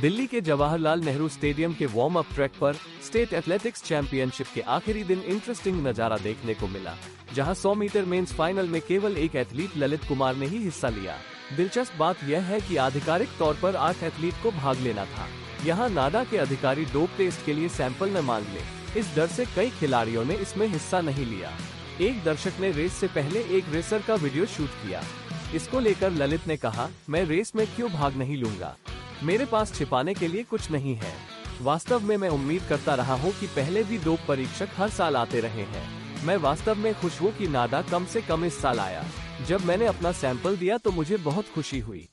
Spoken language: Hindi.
दिल्ली के जवाहरलाल नेहरू स्टेडियम के वार्म अप ट्रैक पर स्टेट एथलेटिक्स चैंपियनशिप के आखिरी दिन इंटरेस्टिंग नज़ारा देखने को मिला, जहाँ 100 मीटर मेंस फाइनल में केवल एक एथलीट ललित कुमार ने ही हिस्सा लिया। दिलचस्प बात यह है कि आधिकारिक तौर पर आठ एथलीट को भाग लेना था। यहाँ नाडा के अधिकारी डोप टेस्ट के लिए सैंपल न मांग ले, इस डर से कई खिलाड़ियों ने इसमें हिस्सा नहीं लिया। एक दर्शक ने रेस से पहले एक रेसर का वीडियो शूट किया। इसको लेकर ललित ने कहा, मैं रेस में क्यों भाग नहीं लूँगा? मेरे पास छिपाने के लिए कुछ नहीं है। वास्तव में मैं उम्मीद करता रहा हूँ कि पहले भी दो परीक्षक हर साल आते रहे हैं। मैं वास्तव में खुश हूँ कि नाडा कम से कम इस साल आया। जब मैंने अपना सैंपल दिया तो मुझे बहुत खुशी हुई।